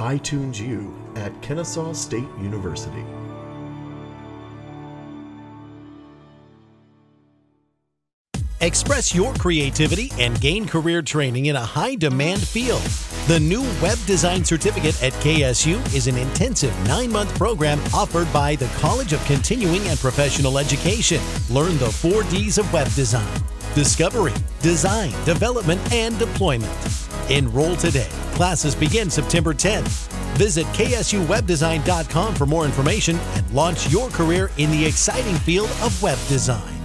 iTunes U at Kennesaw State University. Express your creativity and gain career training in a high demand field. The new Web Design Certificate at KSU is an intensive nine month program offered by the College of Continuing and Professional Education. Learn the four D's of web design discovery, design, development, and deployment. Enroll today. Classes begin September 10th. Visit ksuwebdesign.com for more information and launch your career in the exciting field of web design.